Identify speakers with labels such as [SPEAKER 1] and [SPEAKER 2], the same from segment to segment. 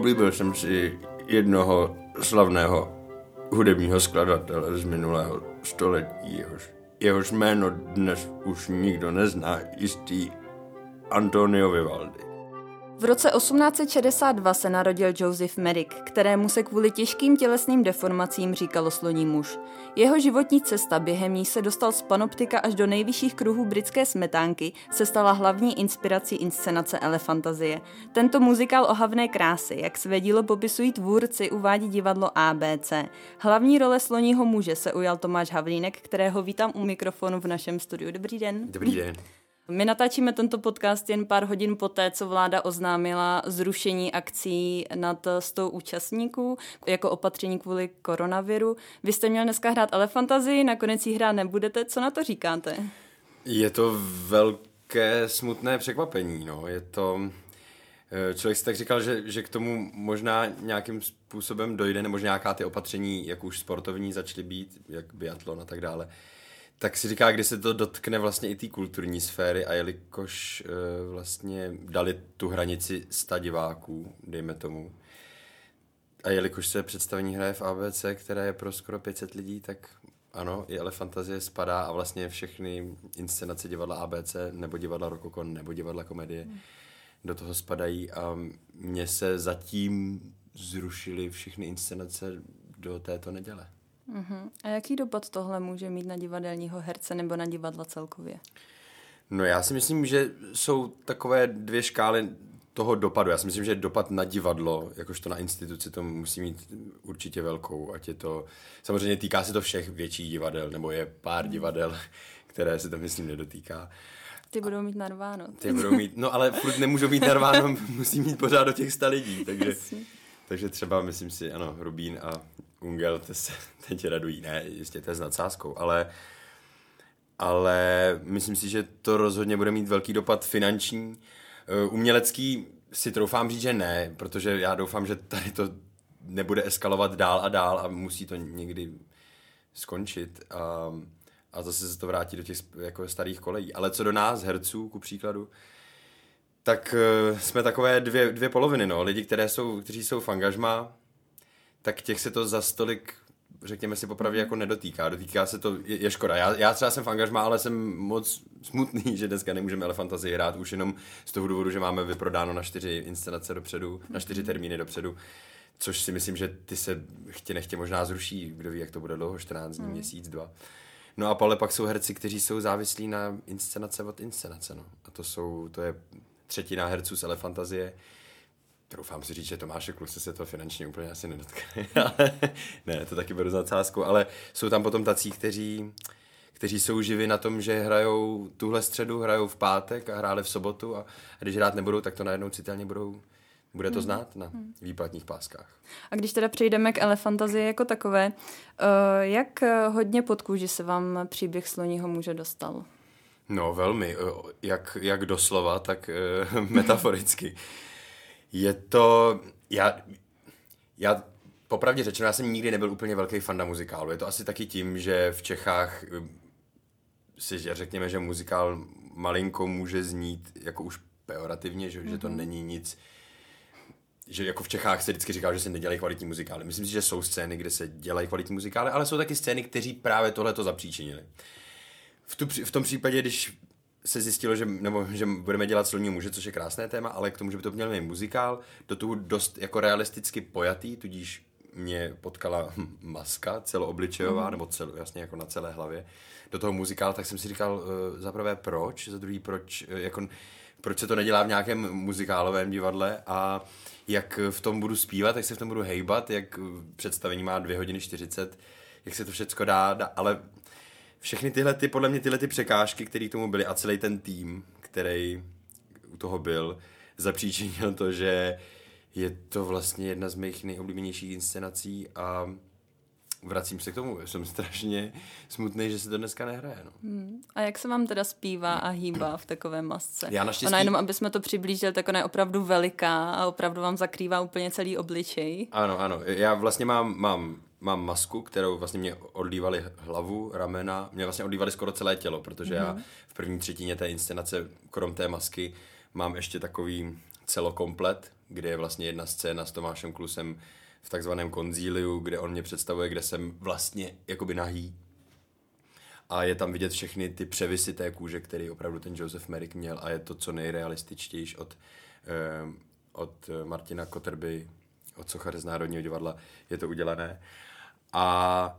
[SPEAKER 1] oblíbil jsem si jednoho slavného hudebního skladatele z minulého století, jehož, jehož jméno dnes už nikdo nezná, jistý Antonio Vivaldi.
[SPEAKER 2] V roce 1862 se narodil Joseph Merrick, kterému se kvůli těžkým tělesným deformacím říkalo sloní muž. Jeho životní cesta během ní se dostal z panoptika až do nejvyšších kruhů britské smetánky, se stala hlavní inspirací inscenace Elefantazie. Tento muzikál ohavné krásy, jak své dílo popisují tvůrci, uvádí divadlo ABC. Hlavní role sloního muže se ujal Tomáš Havlínek, kterého vítám u mikrofonu v našem studiu. Dobrý den.
[SPEAKER 1] Dobrý den.
[SPEAKER 2] My natáčíme tento podcast jen pár hodin poté, co vláda oznámila zrušení akcí nad 100 účastníků jako opatření kvůli koronaviru. Vy jste měl dneska hrát Elefantazii, nakonec jí hrát nebudete. Co na to říkáte?
[SPEAKER 1] Je to velké smutné překvapení. No. Je to... Eh, člověk si tak říkal, že, že k tomu možná nějakým způsobem dojde, nebo nějaká ty opatření, jak už sportovní začaly být, jak biatlon a tak dále, tak si říká, kdy se to dotkne vlastně i té kulturní sféry a jelikož uh, vlastně dali tu hranici sta diváků, dejme tomu, a jelikož se představení hraje v ABC, které je pro skoro 500 lidí, tak ano, i Elefantazie spadá a vlastně všechny inscenace divadla ABC, nebo divadla Rokokon, nebo divadla komedie hmm. do toho spadají a mně se zatím zrušily všechny inscenace do této neděle.
[SPEAKER 2] Uh-huh. A jaký dopad tohle může mít na divadelního herce nebo na divadla celkově?
[SPEAKER 1] No já si myslím, že jsou takové dvě škály toho dopadu. Já si myslím, že dopad na divadlo, jakožto na instituci, to musí mít určitě velkou. Ať je to, samozřejmě týká se to všech větších divadel, nebo je pár divadel, které se to myslím nedotýká.
[SPEAKER 2] Ty budou mít narváno.
[SPEAKER 1] Ty budou mít, no ale furt nemůžou mít narváno, musí mít pořád do těch sta lidí, takže, takže třeba myslím si, ano, Rubín a Ungel, te se teď radují, ne, jistě to je s nadsázkou, ale, ale myslím si, že to rozhodně bude mít velký dopad finanční. Eh, umělecký si troufám říct, že ne, protože já doufám, že tady to nebude eskalovat dál a dál a musí to někdy skončit a, a zase se to vrátí do těch jako starých kolejí. Ale co do nás, herců, ku příkladu, tak uh, jsme takové dvě, dvě poloviny, no. Lidi, které jsou, kteří jsou v angažma, tak těch se to za stolik řekněme si popravdě jako nedotýká. Dotýká se to, je, je škoda. Já, já třeba jsem v angažmá, ale jsem moc smutný, že dneska nemůžeme Elefantazii hrát už jenom z toho důvodu, že máme vyprodáno na čtyři inscenace dopředu, na čtyři mhm. termíny dopředu. Což si myslím, že ty se chtě nechtě možná zruší, kdo ví, jak to bude dlouho, 14 dní, mm. měsíc, dva. No a ale pak jsou herci, kteří jsou závislí na inscenace od inscenace, no. A to jsou, to je třetina herců z Elefantazie, Doufám si říct, že Tomáše Kluse se to finančně úplně asi nedotkne, ale ne, to taky beru za cásku, ale jsou tam potom tací, kteří, kteří jsou živi na tom, že hrajou tuhle středu, hrajou v pátek a hráli v sobotu a, a když hrát nebudou, tak to najednou citelně budou bude to hmm. znát na hmm. výplatních páskách.
[SPEAKER 2] A když teda přejdeme k elefantazii jako takové, uh, jak hodně pod kůži se vám příběh sloního muže dostal?
[SPEAKER 1] No velmi, jak, jak doslova, tak metaforicky. Je to, já, já popravdě řečeno, já jsem nikdy nebyl úplně velký fanda muzikálu. Je to asi taky tím, že v Čechách eh, si řekněme, že muzikál malinko může znít jako už pejorativně, že, mm-hmm. že to mhm. není nic, že jako v Čechách se vždycky říká, že se nedělají kvalitní muzikály. Myslím si, že jsou scény, kde se dělají kvalitní muzikály, ale jsou taky scény, kteří právě tohle to zapříčinili. V, tu, v tom případě, když se zjistilo, že, nebo, že budeme dělat silní muže, což je krásné téma, ale k tomu, že by to měl být muzikál, do toho dost jako realisticky pojatý, tudíž mě potkala maska celoobličejová, mm. nebo cel, jasně jako na celé hlavě, do toho muzikál, tak jsem si říkal uh, za prvé proč, za druhý proč, uh, jako, proč se to nedělá v nějakém muzikálovém divadle a jak v tom budu zpívat, jak se v tom budu hejbat, jak představení má dvě hodiny 40, jak se to všechno dá, dá ale všechny tyhle, ty, podle mě tyhle ty překážky, které tomu byly a celý ten tým, který u toho byl, zapříčinil to, že je to vlastně jedna z mých nejoblíbenějších inscenací a vracím se k tomu. Jsem strašně smutný, že se to dneska nehraje. No.
[SPEAKER 2] Hmm. A jak se vám teda zpívá a hýbá v takové masce?
[SPEAKER 1] Já naštěstí...
[SPEAKER 2] Ona jenom, aby jsme to přiblížili, tak ona je opravdu veliká a opravdu vám zakrývá úplně celý obličej.
[SPEAKER 1] Ano, ano. Já vlastně mám, mám mám masku, kterou vlastně mě odlívali hlavu, ramena, mě vlastně odlívali skoro celé tělo, protože mm-hmm. já mhm. v první třetině té inscenace, krom té masky, mám ještě takový celokomplet, kde je vlastně jedna scéna s Tomášem Klusem v takzvaném konzíliu, kde on mě představuje, kde jsem vlastně jakoby nahý. A je tam vidět všechny ty převisy té kůže, který opravdu ten Joseph Merrick měl a je to co nejrealističtější od, eh, od Martina Koterby, od Sochary z Národního divadla je to udělané. A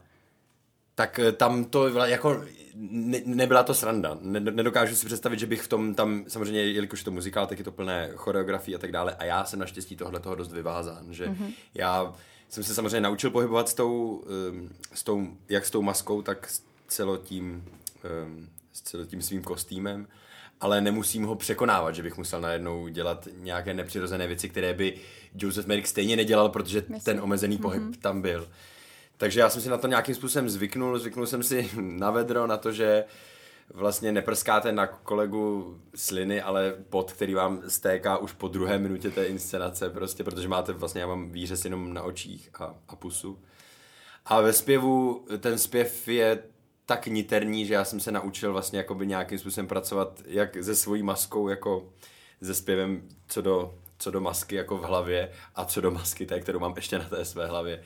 [SPEAKER 1] tak eh, tam to jako ne, nebyla to sranda. Ne, nedokážu si představit, že bych v tom tam, samozřejmě, jelikož je to muzikál, tak je to plné choreografii a tak dále. A já jsem naštěstí tohle toho dost vyvázán, že mm-hmm. já jsem se samozřejmě naučil pohybovat s tou, um, s tou, jak s tou maskou, tak s celotím, um, s celotím svým kostýmem ale nemusím ho překonávat, že bych musel najednou dělat nějaké nepřirozené věci, které by Joseph Merrick stejně nedělal, protože Myslím. ten omezený pohyb mm-hmm. tam byl. Takže já jsem si na to nějakým způsobem zvyknul, zvyknul jsem si na vedro, na to, že vlastně neprskáte na kolegu sliny, ale pot, který vám stéká už po druhé minutě té inscenace, prostě, protože máte vlastně, já mám výřez jenom na očích a, a pusu. A ve zpěvu, ten zpěv je tak niterní, že já jsem se naučil vlastně jakoby nějakým způsobem pracovat jak se svojí maskou, jako se zpěvem, co do, co do masky jako v hlavě a co do masky té, kterou mám ještě na té své hlavě.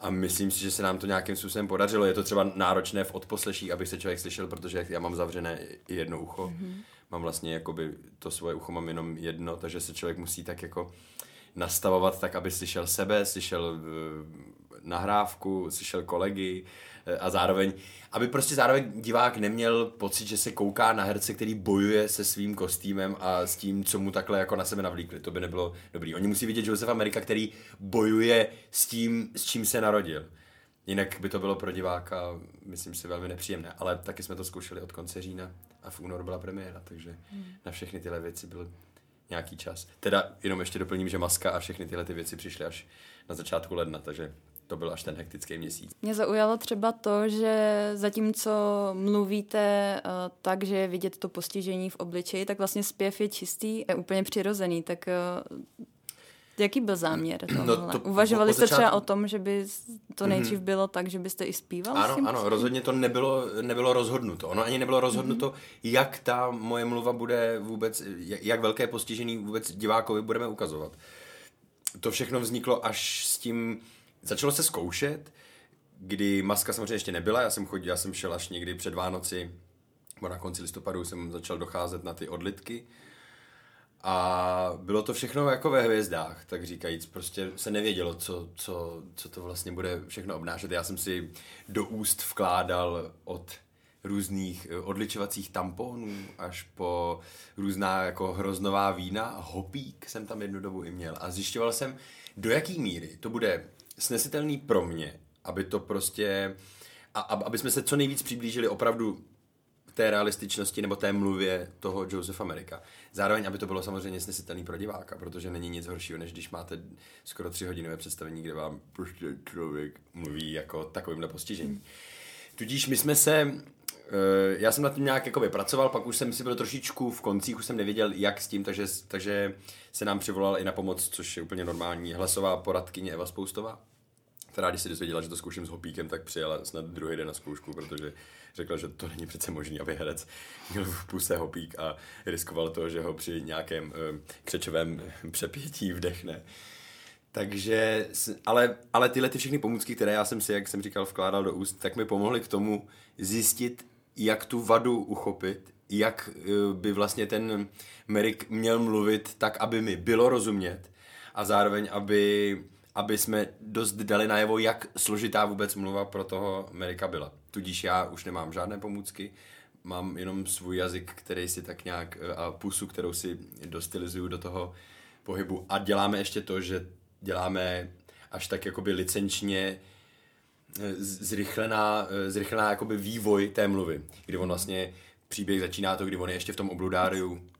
[SPEAKER 1] A myslím si, že se nám to nějakým způsobem podařilo. Je to třeba náročné v odposleších, aby se člověk slyšel, protože já mám zavřené jedno ucho. Mm-hmm. Mám vlastně jakoby to svoje ucho mám jenom jedno, takže se člověk musí tak jako nastavovat tak, aby slyšel sebe, slyšel eh, nahrávku, slyšel kolegy, a zároveň, aby prostě zároveň divák neměl pocit, že se kouká na herce, který bojuje se svým kostýmem a s tím, co mu takhle jako na sebe navlíkli. To by nebylo dobrý. Oni musí vidět Josefa Amerika, který bojuje s tím, s čím se narodil. Jinak by to bylo pro diváka, myslím si, velmi nepříjemné. Ale taky jsme to zkoušeli od konce října a v únoru byla premiéra, takže hmm. na všechny tyhle věci byl nějaký čas. Teda jenom ještě doplním, že maska a všechny tyhle ty věci přišly až na začátku ledna, takže to byl až ten hektický měsíc.
[SPEAKER 2] Mě zaujalo třeba to, že zatímco mluvíte uh, tak, že je vidět to postižení v obličeji, tak vlastně zpěv je čistý, je úplně přirozený, tak uh, Jaký byl záměr No to, Uvažovali jste třeba o tom, že by to nejdřív mm-hmm. bylo tak, že byste i zpíval?
[SPEAKER 1] Ano, ano, rozhodně to nebylo, nebylo rozhodnuto. Ono ani nebylo rozhodnuto, mm-hmm. jak ta moje mluva bude vůbec, jak, jak velké postižení vůbec divákovi budeme ukazovat. To všechno vzniklo až s tím, Začalo se zkoušet, kdy maska samozřejmě ještě nebyla, já jsem chodil, já jsem šel až někdy před Vánoci, nebo na konci listopadu jsem začal docházet na ty odlitky. A bylo to všechno jako ve hvězdách, tak říkajíc. Prostě se nevědělo, co, co, co to vlastně bude všechno obnášet. Já jsem si do úst vkládal od různých eh, odličovacích tamponů až po různá jako hroznová vína. Hopík jsem tam jednu dobu i měl. A zjišťoval jsem, do jaký míry to bude snesitelný pro mě, aby to prostě, a, aby jsme se co nejvíc přiblížili opravdu té realističnosti nebo té mluvě toho Joseph Amerika. Zároveň, aby to bylo samozřejmě snesitelný pro diváka, protože není nic horšího, než když máte skoro tři hodinové představení, kde vám prostě člověk mluví jako takovýmhle postižení. Tudíž my jsme se eh, já jsem na tím nějak jakoby pracoval, pak už jsem si byl trošičku v koncích, už jsem nevěděl, jak s tím, takže, takže se nám přivolal i na pomoc, což je úplně normální, hlasová poradkyně Eva Spoustová, která když se dozvěděla, že to zkouším s hopíkem, tak přijela snad druhý den na zkoušku, protože řekla, že to není přece možné, aby herec měl v puse hopík a riskoval to, že ho při nějakém uh, křečovém přepětí vdechne. Takže, ale, ale tyhle ty všechny pomůcky, které já jsem si, jak jsem říkal, vkládal do úst, tak mi pomohly k tomu zjistit, jak tu vadu uchopit, jak eh, by vlastně ten Merrick měl mluvit tak, aby mi bylo rozumět a zároveň, aby aby jsme dost dali najevo, jak složitá vůbec mluva pro toho Amerika byla. Tudíž já už nemám žádné pomůcky, mám jenom svůj jazyk, který si tak nějak, eh, a pusu, kterou si dostilizuju do toho pohybu. A děláme ještě to, že děláme až tak jakoby licenčně eh, zrychlená, eh, zrychlená jakoby vývoj té mluvy, kdy on vlastně příběh začíná to, kdy on je ještě v tom obludáriu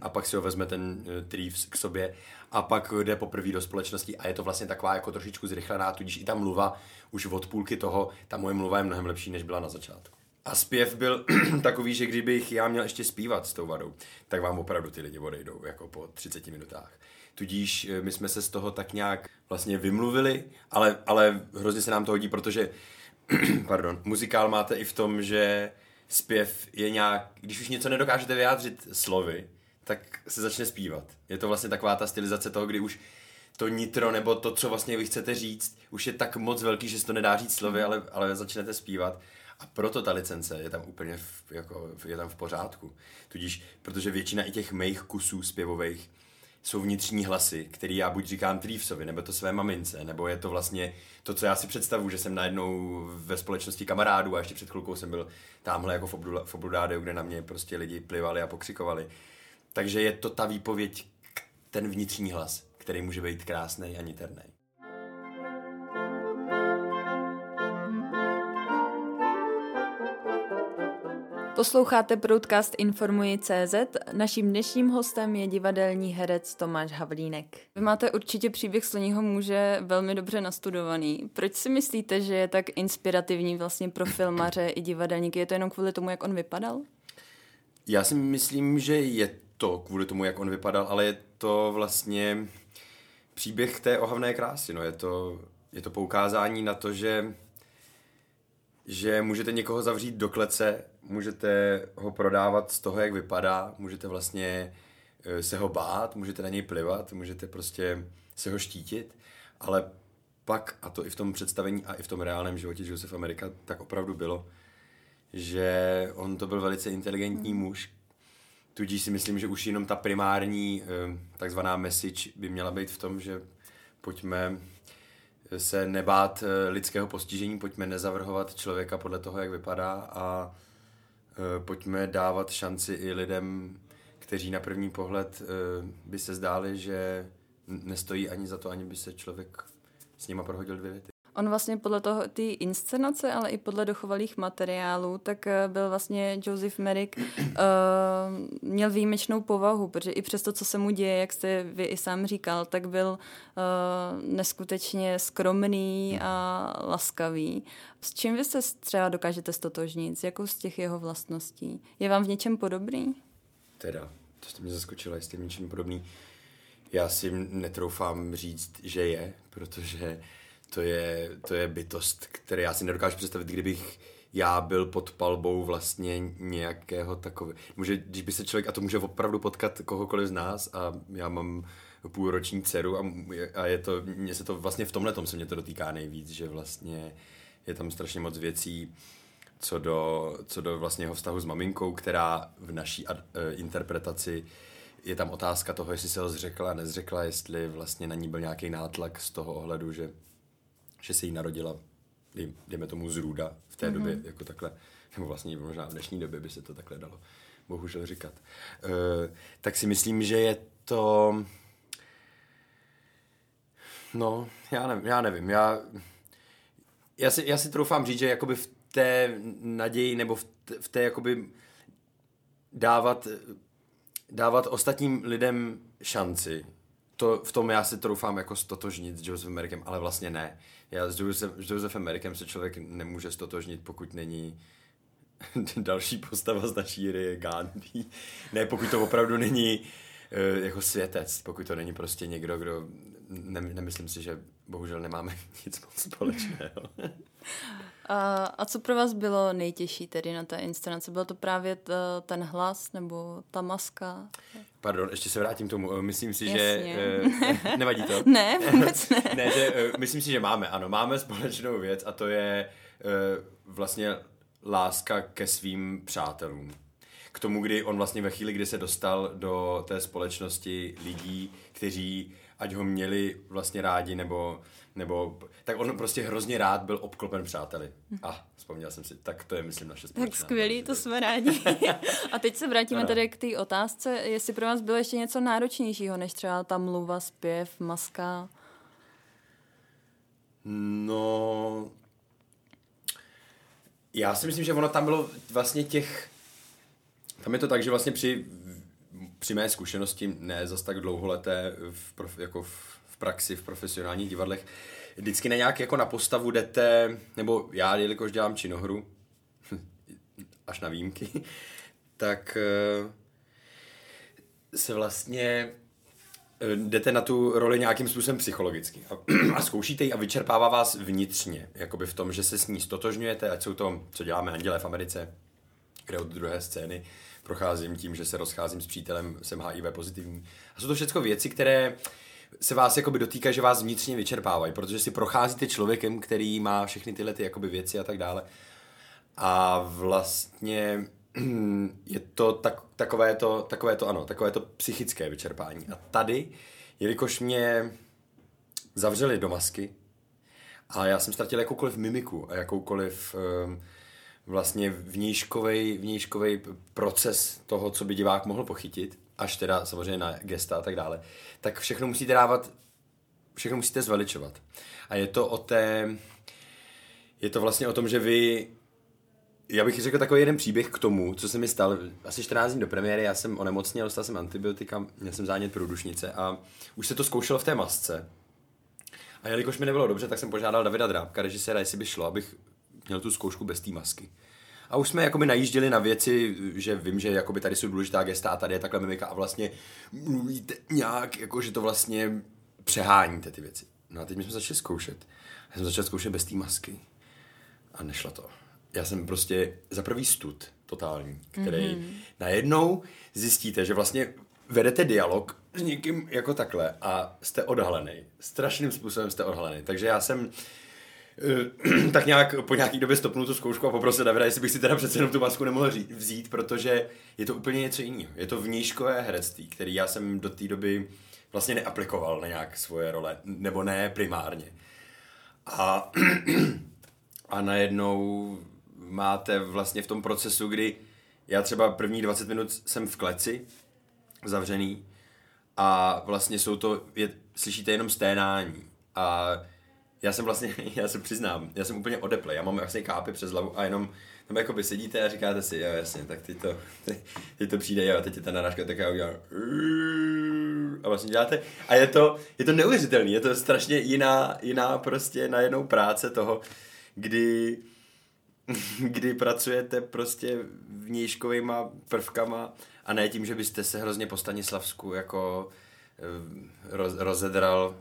[SPEAKER 1] a pak si ho vezme ten Treves k sobě a pak jde poprvé do společnosti a je to vlastně taková jako trošičku zrychlená, tudíž i ta mluva už od půlky toho, ta moje mluva je mnohem lepší, než byla na začátku. A zpěv byl takový, že kdybych já měl ještě zpívat s tou vadou, tak vám opravdu ty lidi odejdou jako po 30 minutách. Tudíž eh, my jsme se z toho tak nějak vlastně vymluvili, ale, ale hrozně se nám to hodí, protože pardon, muzikál máte i v tom, že zpěv je nějak, když už něco nedokážete vyjádřit slovy, tak se začne zpívat. Je to vlastně taková ta stylizace toho, kdy už to nitro nebo to, co vlastně vy chcete říct, už je tak moc velký, že se to nedá říct slovy, ale, ale začnete zpívat. A proto ta licence je tam úplně v, jako, je tam v pořádku. Tudíž, protože většina i těch mých kusů zpěvových jsou vnitřní hlasy, který já buď říkám Trívsovi, nebo to své mamince, nebo je to vlastně to, co já si představu, že jsem najednou ve společnosti kamarádů a ještě před chvilkou jsem byl tamhle jako v Obludádeu, kde na mě prostě lidi plivali a pokřikovali. Takže je to ta výpověď, ten vnitřní hlas, který může být krásný a niterný.
[SPEAKER 2] Posloucháte Broadcast Informuji CZ. Naším dnešním hostem je divadelní herec Tomáš Havlínek. Vy máte určitě příběh Sloního muže velmi dobře nastudovaný. Proč si myslíte, že je tak inspirativní vlastně pro filmaře i divadelníky? Je to jenom kvůli tomu, jak on vypadal?
[SPEAKER 1] Já si myslím, že je to kvůli tomu, jak on vypadal, ale je to vlastně příběh té ohavné krásy. No. Je, to, je to poukázání na to, že že můžete někoho zavřít do klece, můžete ho prodávat z toho, jak vypadá, můžete vlastně eh, se ho bát, můžete na něj plivat, můžete prostě se ho štítit, ale pak, a to i v tom představení a i v tom reálném životě Josef Amerika tak opravdu bylo, že on to byl velice inteligentní hmm. muž, tudíž si myslím, že už jenom ta primární eh, takzvaná message by měla být v tom, že pojďme se nebát eh, lidského postižení, pojďme nezavrhovat člověka podle toho, jak vypadá a eh, pojďme dávat šanci i lidem, kteří na první pohled eh, by se zdáli, že nestojí ani za to, ani by se člověk s nima prohodil dvě věty.
[SPEAKER 2] On vlastně podle toho ty inscenace, ale i podle dochovalých materiálů, tak eh, byl vlastně Joseph Merrick, uh, měl výjimečnou povahu, protože i přesto, co se mu děje, jak jste vy i sám říkal, tak byl uh, neskutečně skromný a laskavý. S čím vy se třeba dokážete stotožnit? S jakou z těch jeho vlastností? Je vám v něčem podobný?
[SPEAKER 1] Teda, to jste mě zaskočila, jestli něčím podobný. Já si netroufám říct, že je, protože to je, to je bytost, které já si nedokážu představit, kdybych já byl pod palbou vlastně nějakého takového. Může, když by se člověk, a to může opravdu potkat kohokoliv z nás a já mám půlroční dceru a, a je to, mně se to vlastně v tomhle tom se mě to dotýká nejvíc, že vlastně je tam strašně moc věcí, co do, co do vlastně jeho vztahu s maminkou, která v naší ad, e, interpretaci je tam otázka toho, jestli se ho zřekla, nezřekla, jestli vlastně na ní byl nějaký nátlak z toho ohledu, že že se jí narodila, dejme tomu zrůda v té mm-hmm. době, jako takhle, nebo vlastně možná v dnešní době by se to takhle dalo bohužel říkat. E, tak si myslím, že je to... No, já nevím, já nevím, já, já, si, já si troufám říct, že jakoby v té naději nebo v té, v té jakoby dávat, dávat ostatním lidem šanci, to, v tom já si troufám jako stotožnit s Josephem Merrickem, ale vlastně ne. Já s, Joseph, s Josephem Merrickem se člověk nemůže stotožnit, pokud není další postava z naší hry je Gandhi. Ne, pokud to opravdu není uh, jako světec, pokud to není prostě někdo, kdo, ne, nemyslím si, že bohužel nemáme nic moc společného.
[SPEAKER 2] A, a co pro vás bylo nejtěžší tedy na té inscenaci? Byl to právě t, ten hlas nebo ta maska?
[SPEAKER 1] Pardon, ještě se vrátím k tomu. Myslím si, Jasně. že... Uh, nevadí to?
[SPEAKER 2] ne, vůbec ne.
[SPEAKER 1] ne, že, uh, myslím si, že máme, ano. Máme společnou věc a to je vlastně láska ke svým přátelům. K tomu, kdy on vlastně ve chvíli, kdy se dostal do té společnosti lidí, kteří ať ho měli vlastně rádi nebo nebo, tak on prostě hrozně rád byl obklopen přáteli. A ah, vzpomněl jsem si, tak to je, myslím, naše
[SPEAKER 2] společná. Tak skvělý, to jsme rádi. A teď se vrátíme ano. tedy k té otázce, jestli pro vás bylo ještě něco náročnějšího, než třeba ta mluva, zpěv, maska.
[SPEAKER 1] No, já si myslím, že ono tam bylo vlastně těch, tam je to tak, že vlastně při, při mé zkušenosti, ne zas tak dlouholeté v, prof, jako v praxi v profesionálních divadlech, vždycky na nějak jako na postavu jdete, nebo já, jelikož dělám činohru, až na výjimky, tak eh, se vlastně eh, jdete na tu roli nějakým způsobem psychologicky. A, a zkoušíte ji a vyčerpává vás vnitřně, jakoby v tom, že se s ní stotožňujete, ať jsou to, co děláme Anděle v Americe, kde od druhé scény procházím tím, že se rozcházím s přítelem, jsem HIV pozitivní. A jsou to všechno věci, které se vás jakoby dotýkají, že vás vnitřně vyčerpávají, protože si procházíte člověkem, který má všechny tyhle ty jakoby věci a tak dále. A vlastně je to tak, takové, to, takové to, ano, takové to psychické vyčerpání. A tady, jelikož mě zavřeli do masky a já jsem ztratil jakoukoliv mimiku a jakoukoliv um, vlastně vnějškovej, vnějškovej proces toho, co by divák mohl pochytit, až teda samozřejmě na gesta a tak dále, tak všechno musíte dávat, všechno musíte zveličovat. A je to o té, je to vlastně o tom, že vy já bych řekl takový jeden příběh k tomu, co se mi stalo. Asi 14 dní do premiéry, já jsem onemocněl, dostal jsem antibiotika, měl jsem zánět průdušnice a už se to zkoušelo v té masce. A jelikož mi nebylo dobře, tak jsem požádal Davida Drábka, režiséra, jestli by šlo, abych měl tu zkoušku bez té masky. A už jsme jakoby najížděli na věci, že vím, že jakoby tady jsou důležitá gesta a tady je takhle mimika a vlastně mluvíte nějak, jako že to vlastně přeháníte ty věci. No a teď my jsme začali zkoušet. Já jsem začal zkoušet bez té masky a nešlo to. Já jsem prostě za prvý stud totální, který mm-hmm. najednou zjistíte, že vlastně vedete dialog s někým jako takhle a jste odhalený. Strašným způsobem jste odhalený. Takže já jsem tak nějak po nějaký době stopnul tu zkoušku a poprosil Davida, jestli bych si teda přece jenom tu masku nemohl vzít, protože je to úplně něco jiného. Je to vnížkové herectví, který já jsem do té doby vlastně neaplikoval na nějak svoje role, nebo ne primárně. A, a najednou máte vlastně v tom procesu, kdy já třeba první 20 minut jsem v kleci, zavřený, a vlastně jsou to, je, slyšíte jenom sténání. A já jsem vlastně, já se přiznám, já jsem úplně odeplej, já mám vlastně kápy přes hlavu a jenom tam jako by sedíte a říkáte si, jo jasně, tak teď to, teď, teď to přijde, jo, teď je ta narážka, tak já udělám a vlastně děláte. A je to, je to neuvěřitelný, je to strašně jiná, jiná prostě najednou práce toho, kdy kdy pracujete prostě vnějškovýma prvkama a ne tím, že byste se hrozně po Stanislavsku jako eh, roz, rozedral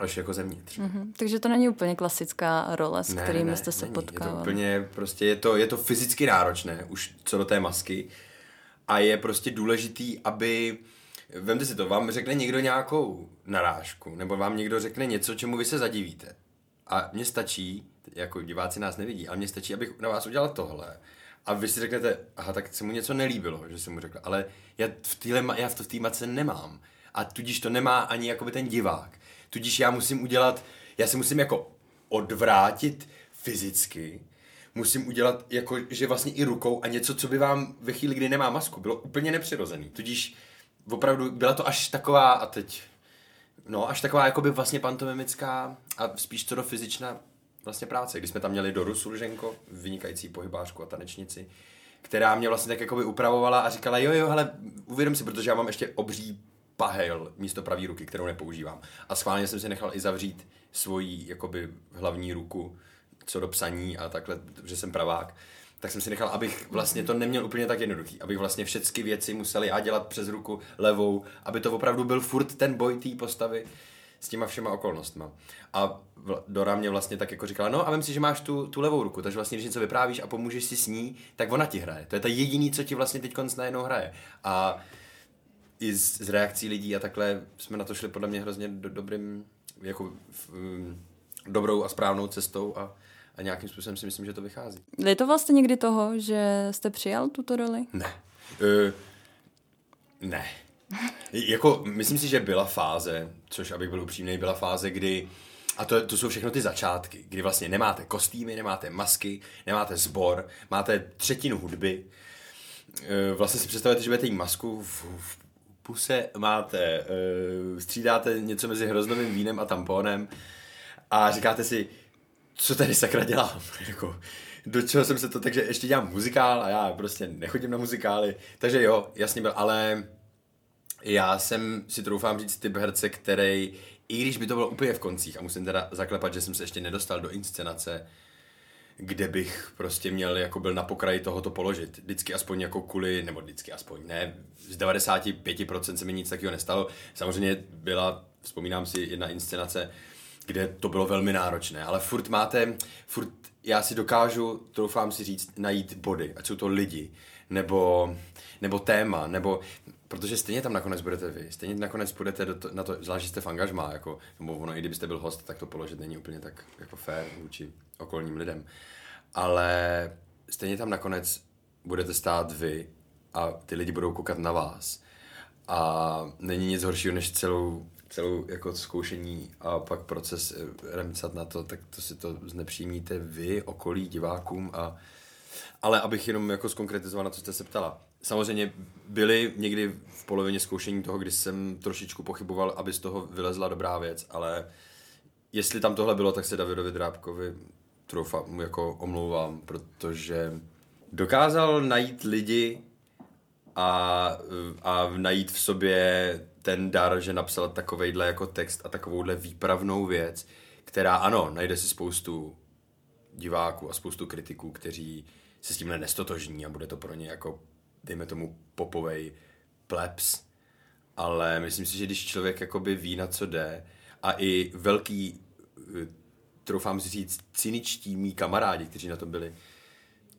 [SPEAKER 1] až jako zevnitř.
[SPEAKER 2] Mm-hmm. Takže to není úplně klasická role, s ne, kterými ne, jste se není. potkávali.
[SPEAKER 1] Je to úplně, prostě je to, je to fyzicky náročné, už co do té masky. A je prostě důležitý, aby, vemte si to, vám řekne někdo nějakou narážku, nebo vám někdo řekne něco, čemu vy se zadivíte. A mně stačí, jako diváci nás nevidí, ale mně stačí, abych na vás udělal tohle. A vy si řeknete, aha, tak se mu něco nelíbilo, že jsem mu řekl, ale já v té matce nemám. A tudíž to nemá ani jakoby ten divák. Tudíž já musím udělat, já si musím jako odvrátit fyzicky, musím udělat jako, že vlastně i rukou a něco, co by vám ve chvíli, kdy nemá masku, bylo úplně nepřirozený. Tudíž opravdu byla to až taková, a teď, no, až taková jakoby vlastně pantomimická a spíš co do fyzičná vlastně práce, kdy jsme tam měli Doru Sulženko, vynikající pohybářku a tanečnici, která mě vlastně tak jakoby upravovala a říkala, jo, jo, ale uvědom si, protože já mám ještě obří pahel místo pravý ruky, kterou nepoužívám. A schválně jsem si nechal i zavřít svoji jakoby hlavní ruku co do psaní a takhle, že jsem pravák tak jsem si nechal, abych vlastně to neměl úplně tak jednoduchý, abych vlastně všechny věci musel já dělat přes ruku levou, aby to opravdu byl furt ten boj té postavy s těma všema okolnostma. A Dora mě vlastně tak jako říkala, no a vím si, že máš tu, tu levou ruku, takže vlastně, když něco vyprávíš a pomůžeš si s ní, tak ona ti hraje. To je ta jediný, co ti vlastně teď najednou hraje. A i z, z reakcí lidí a takhle jsme na to šli podle mě hrozně do, dobrým, jako v, um, dobrou a správnou cestou a, a nějakým způsobem si myslím, že to vychází.
[SPEAKER 2] Je to vlastně někdy toho, že jste přijal tuto roli?
[SPEAKER 1] Ne. Uh, ne. jako, myslím si, že byla fáze, což abych byl upřímný, byla fáze, kdy a to, to jsou všechno ty začátky, kdy vlastně nemáte kostýmy, nemáte masky, nemáte sbor, máte třetinu hudby. Vlastně si představujete, že budete jí masku v, v puse máte, uh, střídáte něco mezi hroznovým vínem a tamponem a říkáte si, co tady sakra dělám, jako, do čeho jsem se to, takže ještě dělám muzikál a já prostě nechodím na muzikály, takže jo, jasně byl, ale já jsem si troufám říct typ herce, který, i když by to bylo úplně v koncích, a musím teda zaklepat, že jsem se ještě nedostal do inscenace, kde bych prostě měl, jako byl na pokraji tohoto položit. Vždycky aspoň jako kvůli, nebo vždycky aspoň, ne, z 95% se mi nic takového nestalo. Samozřejmě byla, vzpomínám si, jedna inscenace, kde to bylo velmi náročné, ale furt máte, furt já si dokážu, troufám si říct, najít body, ať jsou to lidi, nebo, nebo téma, nebo protože stejně tam nakonec budete vy, stejně nakonec budete do to, na to, zvlášť jste v angažmá, jako, nebo ono, i kdybyste byl host, tak to položit není úplně tak jako fair vůči okolním lidem. Ale stejně tam nakonec budete stát vy a ty lidi budou koukat na vás. A není nic horšího, než celou, celou jako zkoušení a pak proces eh, remcat na to, tak to si to znepřímíte vy, okolí, divákům a ale abych jenom jako zkonkretizoval na co jste se ptala. Samozřejmě byly někdy v polovině zkoušení toho, kdy jsem trošičku pochyboval, aby z toho vylezla dobrá věc, ale jestli tam tohle bylo, tak se Davidovi Drábkovi troufám mu jako omlouvám, protože dokázal najít lidi a, a najít v sobě ten dar, že napsal takovejhle jako text a takovouhle výpravnou věc, která ano, najde si spoustu diváků a spoustu kritiků, kteří se s tímhle nestotožní a bude to pro ně jako, dejme tomu, popovej plebs. Ale myslím si, že když člověk jakoby ví, na co jde a i velký, eh, troufám si říct, cyničtí mý kamarádi, kteří na to byli,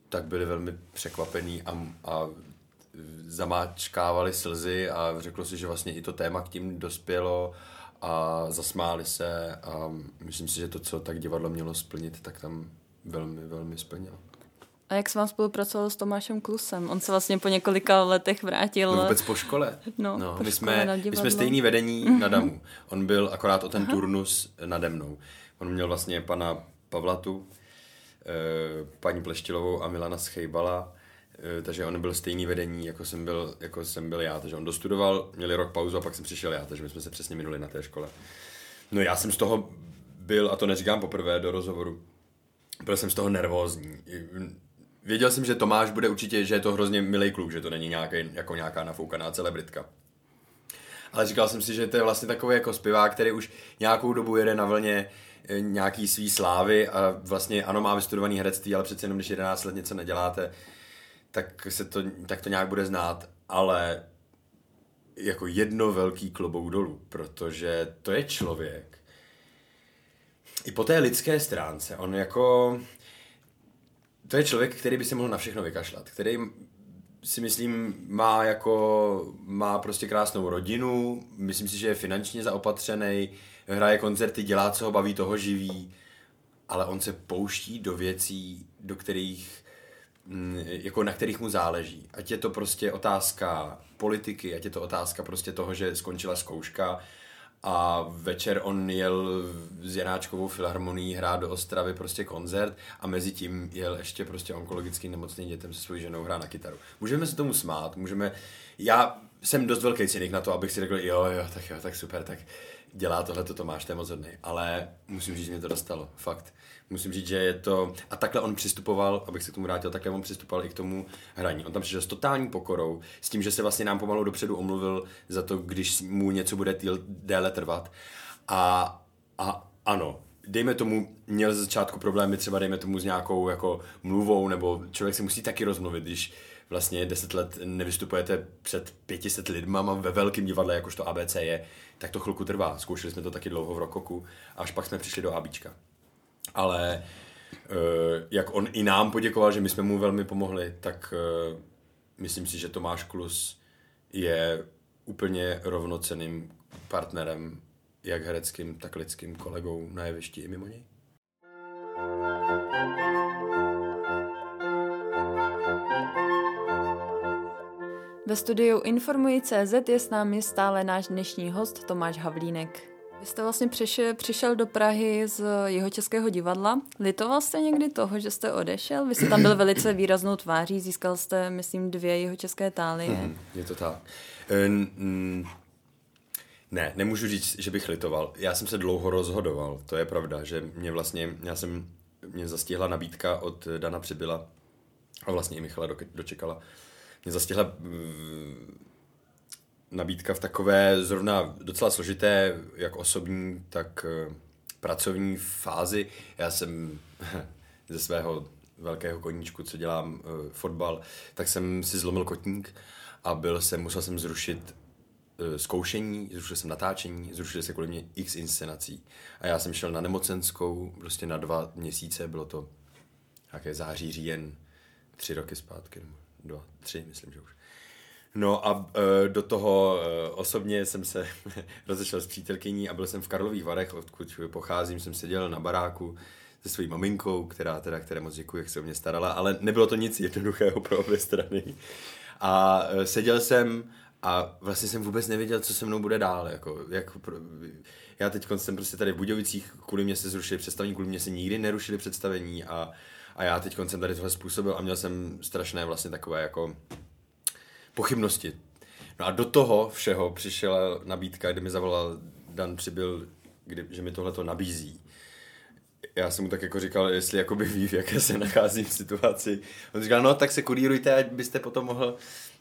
[SPEAKER 1] tak byli velmi překvapení a, a zamáčkávali slzy a řeklo si, že vlastně i to téma k tím dospělo a zasmáli se a myslím si, že to, co tak divadlo mělo splnit, tak tam velmi, velmi splnilo.
[SPEAKER 2] A jak s vám spolupracoval s Tomášem Klusem? On se vlastně po několika letech vrátil.
[SPEAKER 1] No vůbec po škole. No, no po my, škole jsme, my jsme stejný vedení mm-hmm. na Damu. On byl akorát o ten Aha. turnus nade mnou. On měl vlastně pana Pavlatu, eh, paní Pleštilovou a Milana Schejbala, eh, takže on byl stejný vedení, jako jsem byl, jako jsem byl já. Takže on dostudoval, měli rok pauzu a pak jsem přišel já, takže my jsme se přesně minuli na té škole. No já jsem z toho byl, a to neříkám poprvé do rozhovoru, byl jsem z toho nervózní věděl jsem, že Tomáš bude určitě, že je to hrozně milý kluk, že to není nějaký, jako nějaká nafoukaná celebritka. Ale říkal jsem si, že to je vlastně takový jako zpěvák, který už nějakou dobu jede na vlně eh, nějaký svý slávy a vlastně ano, má vystudovaný herectví, ale přece jenom když 11 let něco neděláte, tak, se to, tak to nějak bude znát, ale jako jedno velký klobouk dolů, protože to je člověk, i po té lidské stránce, on jako to je člověk, který by si mohl na všechno vykašlat, který si myslím má jako, má prostě krásnou rodinu, myslím si, že je finančně zaopatřený, hraje koncerty, dělá, co ho baví, toho živí, ale on se pouští do věcí, do kterých, mm, jako na kterých mu záleží. Ať je to prostě otázka politiky, ať je to otázka prostě toho, že skončila zkouška, a večer on jel s Janáčkovou filharmonií hrát do Ostravy prostě koncert a mezi tím jel ještě prostě onkologicky nemocným dětem se svojí ženou hrát na kytaru. Můžeme se tomu smát, můžeme, já jsem dost velký cynik na to, abych si řekl, jo, jo, tak jo, tak super, tak dělá tohle, to máš, to je moc hodný. Ale musím říct, že mě to dostalo, fakt. Musím říct, že je to... A takhle on přistupoval, abych se k tomu vrátil, takhle on přistupoval i k tomu hraní. On tam přišel s totální pokorou, s tím, že se vlastně nám pomalu dopředu omluvil za to, když mu něco bude týl, déle trvat. A, a ano, dejme tomu, měl ze začátku problémy třeba, dejme tomu s nějakou jako mluvou, nebo člověk se musí taky rozmluvit, když vlastně deset let nevystupujete před 500 lidma ve velkém divadle, jakož to ABC je, tak to chvilku trvá. Zkoušeli jsme to taky dlouho v Rokoku, až pak jsme přišli do ABčka. Ale uh, jak on i nám poděkoval, že my jsme mu velmi pomohli, tak uh, myslím si, že Tomáš Klus je úplně rovnoceným partnerem, jak hereckým, tak lidským kolegou na jevišti i mimo něj.
[SPEAKER 2] Ve studiu Informuji CZ je s námi stále náš dnešní host Tomáš Havlínek. Vy jste vlastně přišel, přišel do Prahy z jeho českého divadla. Litoval jste někdy toho, že jste odešel? Vy jste tam byl velice výraznou tváří, získal jste, myslím, dvě jeho české tálie. Hmm,
[SPEAKER 1] je to tak. Um, ne, nemůžu říct, že bych litoval. Já jsem se dlouho rozhodoval, to je pravda, že mě vlastně, já jsem, mě zastihla nabídka od Dana Přibyla a vlastně i Michala dočekala mě zastihla nabídka v takové zrovna docela složité, jak osobní, tak eh, pracovní fázi. Já jsem ze svého velkého koníčku, co dělám uh, fotbal, tak jsem si zlomil kotník a byl jsem, musel jsem zrušit uh, zkoušení, zrušil jsem natáčení, zrušil se kvůli mě x inscenací. A já jsem šel na nemocenskou, prostě na dva měsíce, bylo to nějaké září, říjen, tři roky zpátky, dva, tři, myslím, že už. No a uh, do toho uh, osobně jsem se rozešel s přítelkyní a byl jsem v Karlových Varech, odkud pocházím, jsem seděl na baráku se svojí maminkou, která teda, které moc děkuji, jak se o mě starala, ale nebylo to nic jednoduchého pro obě strany. A uh, seděl jsem a vlastně jsem vůbec nevěděl, co se mnou bude dál. Jako, jak, já teď jsem prostě tady v Budějovicích, kvůli mě se zrušili představení, kvůli mě se nikdy nerušili představení a, a já teď jsem tady tohle způsobil a měl jsem strašné vlastně takové jako pochybnosti. No a do toho všeho přišla nabídka, kdy mi zavolal Dan Přibyl, kdy, že mi tohle to nabízí. Já jsem mu tak jako říkal, jestli jakoby ví, v jaké se nacházím v situaci. On říkal, no tak se kurírujte, ať byste potom mohl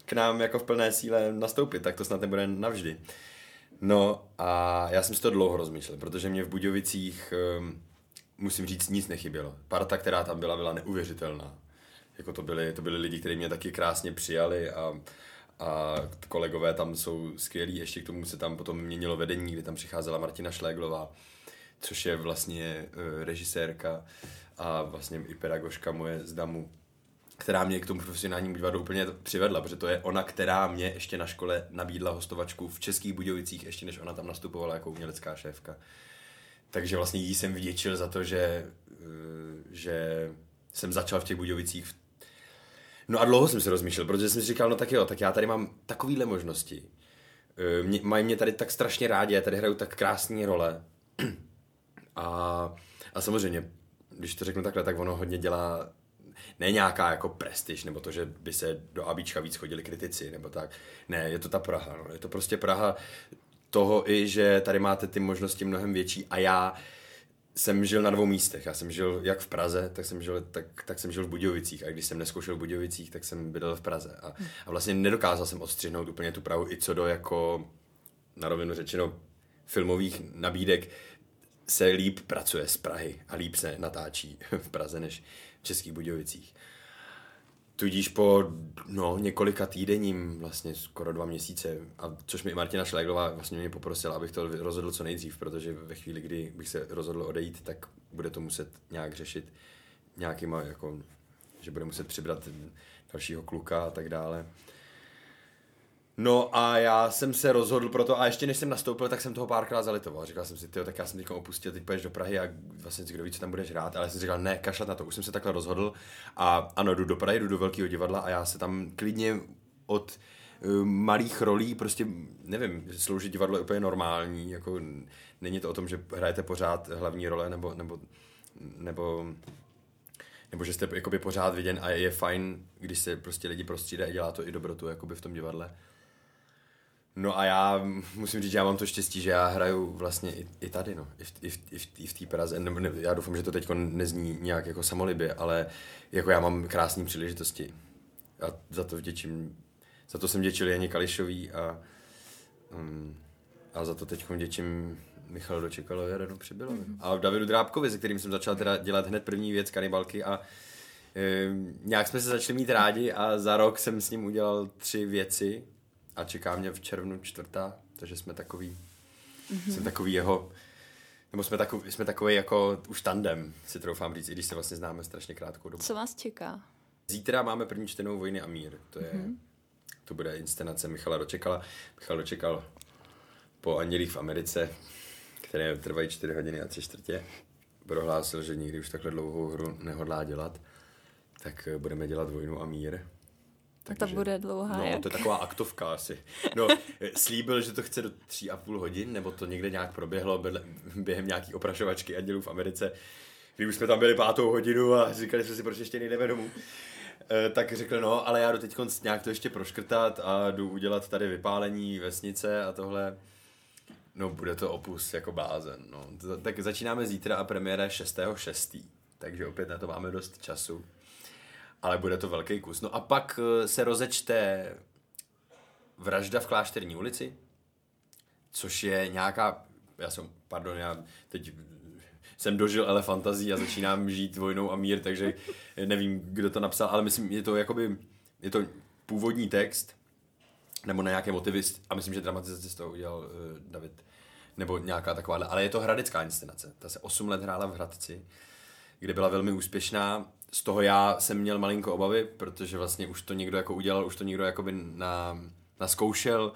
[SPEAKER 1] k nám jako v plné síle nastoupit, tak to snad nebude navždy. No a já jsem si to dlouho rozmýšlel, protože mě v Budějovicích, um, musím říct, nic nechybělo. Parta, která tam byla, byla neuvěřitelná. Jako to byli, to byli lidi, kteří mě taky krásně přijali a, a kolegové tam jsou skvělí. Ještě k tomu se tam potom měnilo vedení, kdy tam přicházela Martina Šléglová, což je vlastně uh, režisérka a vlastně i pedagožka moje z DAMu, která mě k tomu profesionálnímu divadlu úplně přivedla, protože to je ona, která mě ještě na škole nabídla hostovačku v Českých Budějovicích, ještě než ona tam nastupovala jako umělecká šéfka. Takže vlastně jí jsem vděčil za to, že, eh, že jsem začal v těch Budějovicích. No a dlouho jsem se rozmýšlel, protože jsem si říkal, no tak jo, tak já tady mám takovýhle možnosti. Eh, mě, mají mě tady tak strašně rádi, já tady hraju tak krásné role. A, a samozřejmě, když to řeknu takhle, tak ono hodně dělá ne nějaká jako prestiž, nebo to, že by se do Abíčka víc chodili kritici, nebo tak. Ne, je to ta Praha. No. Je to prostě Praha toho i, že tady máte ty možnosti mnohem větší a já jsem žil na dvou místech. Já jsem žil jak v Praze, tak jsem žil, tak, tak jsem žil v Budějovicích. A když jsem neskoušel v Budějovicích, tak jsem bydlel v Praze. A, a vlastně nedokázal jsem odstřihnout úplně tu Prahu i co do jako, na rovinu řečeno, filmových nabídek se líp pracuje z Prahy a líp se natáčí v Praze než v Českých Budějovicích. Tudíž po no, několika týdením, vlastně skoro dva měsíce, a což mi Martina Šléglová vlastně mě poprosila, abych to rozhodl co nejdřív, protože ve chvíli, kdy bych se rozhodl odejít, tak bude to muset nějak řešit nějakýma, jako, že bude muset přibrat dalšího kluka a tak dále. No a já jsem se rozhodl pro to a ještě než jsem nastoupil, tak jsem toho párkrát zalitoval. Říkal jsem si, ty, tak já jsem teď opustil, teď půjdeš do Prahy a vlastně kdo ví, co tam budeš hrát, ale jsem říkal, ne, kašlat na to, už jsem se takhle rozhodl a ano, jdu do Prahy, jdu do velkého divadla a já se tam klidně od uh, malých rolí, prostě nevím, sloužit divadlo je úplně normální, jako není to o tom, že hrajete pořád hlavní role nebo, nebo, nebo nebo že jste jakoby pořád viděn a je fajn, když se prostě lidi prostřídají a dělá to i dobrotu jakoby v tom divadle. No a já musím říct, že já mám to štěstí, že já hraju vlastně i, i tady, no, i v, i v, i v, i v té Praze. Ne, ne, já doufám, že to teď nezní nějak jako samolibě, ale jako já mám krásné příležitosti. A za to vděčím, za to jsem vděčil Janě Kališový a, um, a za to teď vděčím Michal Dočekalovi a Danu Přibylovi. Mm-hmm. A Davidu Drábkovi, se kterým jsem začal teda dělat hned první věc, kanibalky a e, nějak jsme se začali mít rádi a za rok jsem s ním udělal tři věci, a čeká mě v červnu čtvrtá, takže jsme takový, mm-hmm. jsme takový jeho, nebo jsme takový, jsme takový jako už tandem, si troufám říct, i když se vlastně známe strašně krátkou dobu.
[SPEAKER 2] Co vás čeká?
[SPEAKER 1] Zítra máme první čtenou Vojny a mír, to je, mm-hmm. to bude inscenace Michala Dočekala. Michal dočekal po Andělích v Americe, které trvají 4 hodiny a 3 čtvrtě, prohlásil, že nikdy už takhle dlouhou hru nehodlá dělat, tak budeme dělat Vojnu a mír
[SPEAKER 2] takže, to bude dlouhá,
[SPEAKER 1] No,
[SPEAKER 2] jak?
[SPEAKER 1] to je taková aktovka asi. No, slíbil, že to chce do tří a půl hodin, nebo to někde nějak proběhlo během nějaký oprašovačky andělů v Americe, kdy už jsme tam byli pátou hodinu a říkali jsme si, proč ještě nejdeme domů. E, tak řekl, no, ale já jdu teď nějak to ještě proškrtat a jdu udělat tady vypálení vesnice a tohle. No, bude to opus jako blázen, no. Tak začínáme zítra a premiéra 6.6. Takže opět na to máme dost času ale bude to velký kus. No a pak eh, se rozečte vražda v Klášterní ulici, což je nějaká, já jsem, pardon, já teď jsem dožil elefantazí a začínám žít vojnou a mír, takže nevím, kdo to napsal, ale myslím, je to jakoby, je to původní text, nebo na nějaké motivy, a myslím, že dramatizaci z toho udělal uh, David, nebo nějaká taková, ale je to hradecká inscenace. Ta se 8 let hrála v Hradci, kde byla velmi úspěšná z toho já jsem měl malinko obavy, protože vlastně už to někdo jako udělal, už to někdo jako by na, naskoušel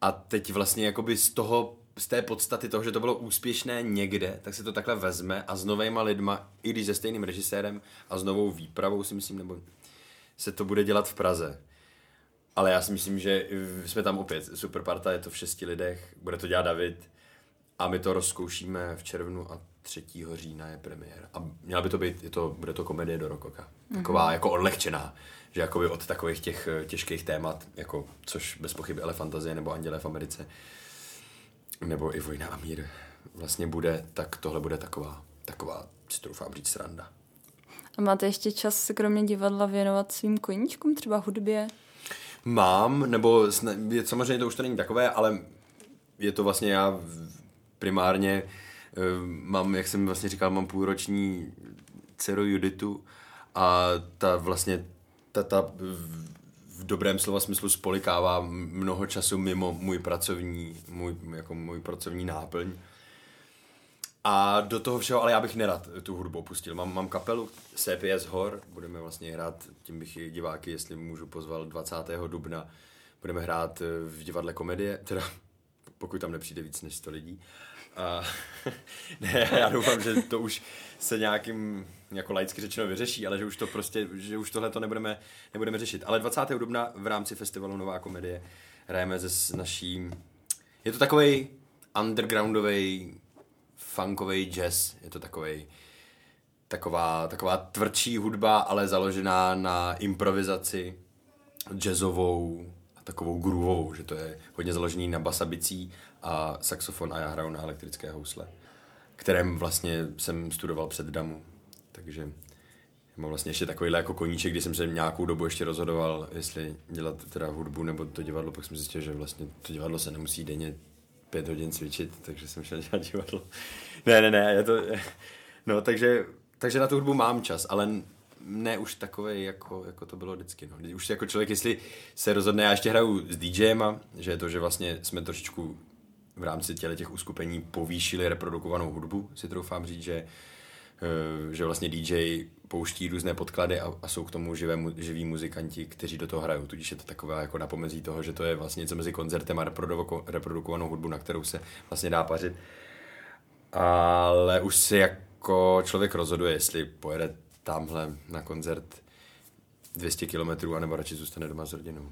[SPEAKER 1] a teď vlastně jakoby z toho z té podstaty toho, že to bylo úspěšné někde, tak se to takhle vezme a s novejma lidma, i když se stejným režisérem a s novou výpravou si myslím, nebo se to bude dělat v Praze. Ale já si myslím, že jsme tam opět, super parta, je to v šesti lidech, bude to dělat David a my to rozkoušíme v červnu a 3. října je premiér. A měla by to být, je to, bude to komedie do rokoka. Taková mm-hmm. jako odlehčená, že jakoby od takových těch eh, těžkých témat, jako což bez pochyby Elefantazie nebo Anděle v Americe, nebo i Vojna a mír vlastně bude, tak tohle bude taková, taková, si to doufám říct, sranda.
[SPEAKER 2] A máte ještě čas se kromě divadla věnovat svým koníčkům, třeba hudbě?
[SPEAKER 1] Mám, nebo je, samozřejmě to už to není takové, ale je to vlastně já primárně mám, jak jsem vlastně říkal, mám půlroční dceru Juditu a ta vlastně ta, ta v dobrém slova smyslu spolikává mnoho času mimo můj pracovní, můj, jako můj pracovní náplň. A do toho všeho, ale já bych nerad tu hudbu opustil. Mám, mám kapelu CPS Hor, budeme vlastně hrát, tím bych diváky, jestli můžu pozval 20. dubna, budeme hrát v divadle komedie, teda pokud tam nepřijde víc než 100 lidí. A, ne, já doufám, že to už se nějakým, jako laicky řečeno, vyřeší, ale že už to prostě, že už tohle to nebudeme, nebudeme řešit. Ale 20. dubna v rámci festivalu Nová komedie hrajeme se naší, je to takový undergroundový funkový jazz, je to takový taková, taková tvrdší hudba, ale založená na improvizaci jazzovou a takovou groovovou, že to je hodně založený na basabicí a saxofon a já hraju na elektrické housle, kterém vlastně jsem studoval před Damu, takže mám vlastně ještě takovýhle jako koníček, kdy jsem se nějakou dobu ještě rozhodoval, jestli dělat teda hudbu nebo to divadlo, pak jsem zjistil, že vlastně to divadlo se nemusí denně pět hodin cvičit, takže jsem šel dělat divadlo. ne, ne, ne, je to, no takže, takže na tu hudbu mám čas, ale ne už takový, jako, jako to bylo vždycky. No. Už jako člověk, jestli se rozhodne, já ještě hraju s DJema, že je to, že vlastně jsme trošičku v rámci těle těch uskupení povýšili reprodukovanou hudbu, si troufám říct, že, eh, že vlastně DJ pouští různé podklady a, a jsou k tomu živé, živí muzikanti, kteří do toho hrajou. Tudíž je to takové jako napomezí toho, že to je vlastně něco mezi koncertem a reprodukovanou hudbu, na kterou se vlastně dá pařit. Ale už si jako člověk rozhoduje, jestli pojede tamhle na koncert 200 kilometrů, anebo radši zůstane doma s rodinou.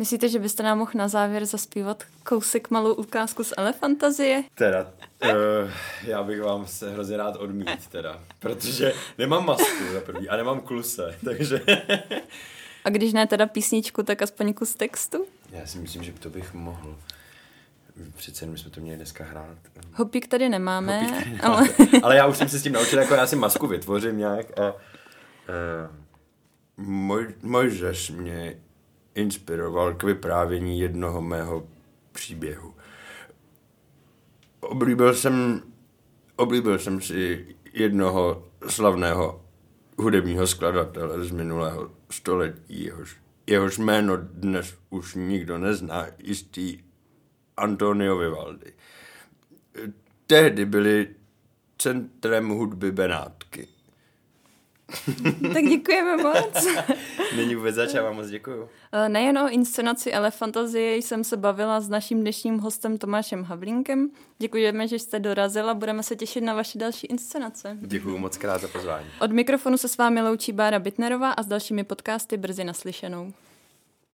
[SPEAKER 2] Myslíte, že byste nám mohl na závěr zaspívat kousek malou ukázku z Elefantazie?
[SPEAKER 1] Teda, uh, já bych vám se hrozně rád odmít, teda, protože nemám masku za první a nemám kluse, takže...
[SPEAKER 2] a když ne teda písničku, tak aspoň kus textu?
[SPEAKER 1] Já si myslím, že to bych mohl. Přece jenom jsme to měli dneska hrát.
[SPEAKER 2] Hopík tady nemáme. Hopík
[SPEAKER 1] tady nemáme. Ale... ale já už jsem se s tím naučil, jako já si masku vytvořím nějak a... Uh, Moj, Mojžeš mě inspiroval k vyprávění jednoho mého příběhu. Oblíbil jsem, oblíbil jsem si jednoho slavného hudebního skladatele z minulého století, jehož, jehož jméno dnes už nikdo nezná, jistý Antonio Vivaldi. Tehdy byli centrem hudby Benátky.
[SPEAKER 2] tak děkujeme moc.
[SPEAKER 1] Není vůbec zač, já vám moc děkuju.
[SPEAKER 2] Eh, nejen o inscenaci Elefantazie jsem se bavila s naším dnešním hostem Tomášem Havlínkem. Děkujeme, že jste dorazila, budeme se těšit na vaši další inscenace.
[SPEAKER 1] Děkuji moc krát za pozvání.
[SPEAKER 2] Od mikrofonu se s vámi loučí Bára Bitnerová a s dalšími podcasty brzy naslyšenou.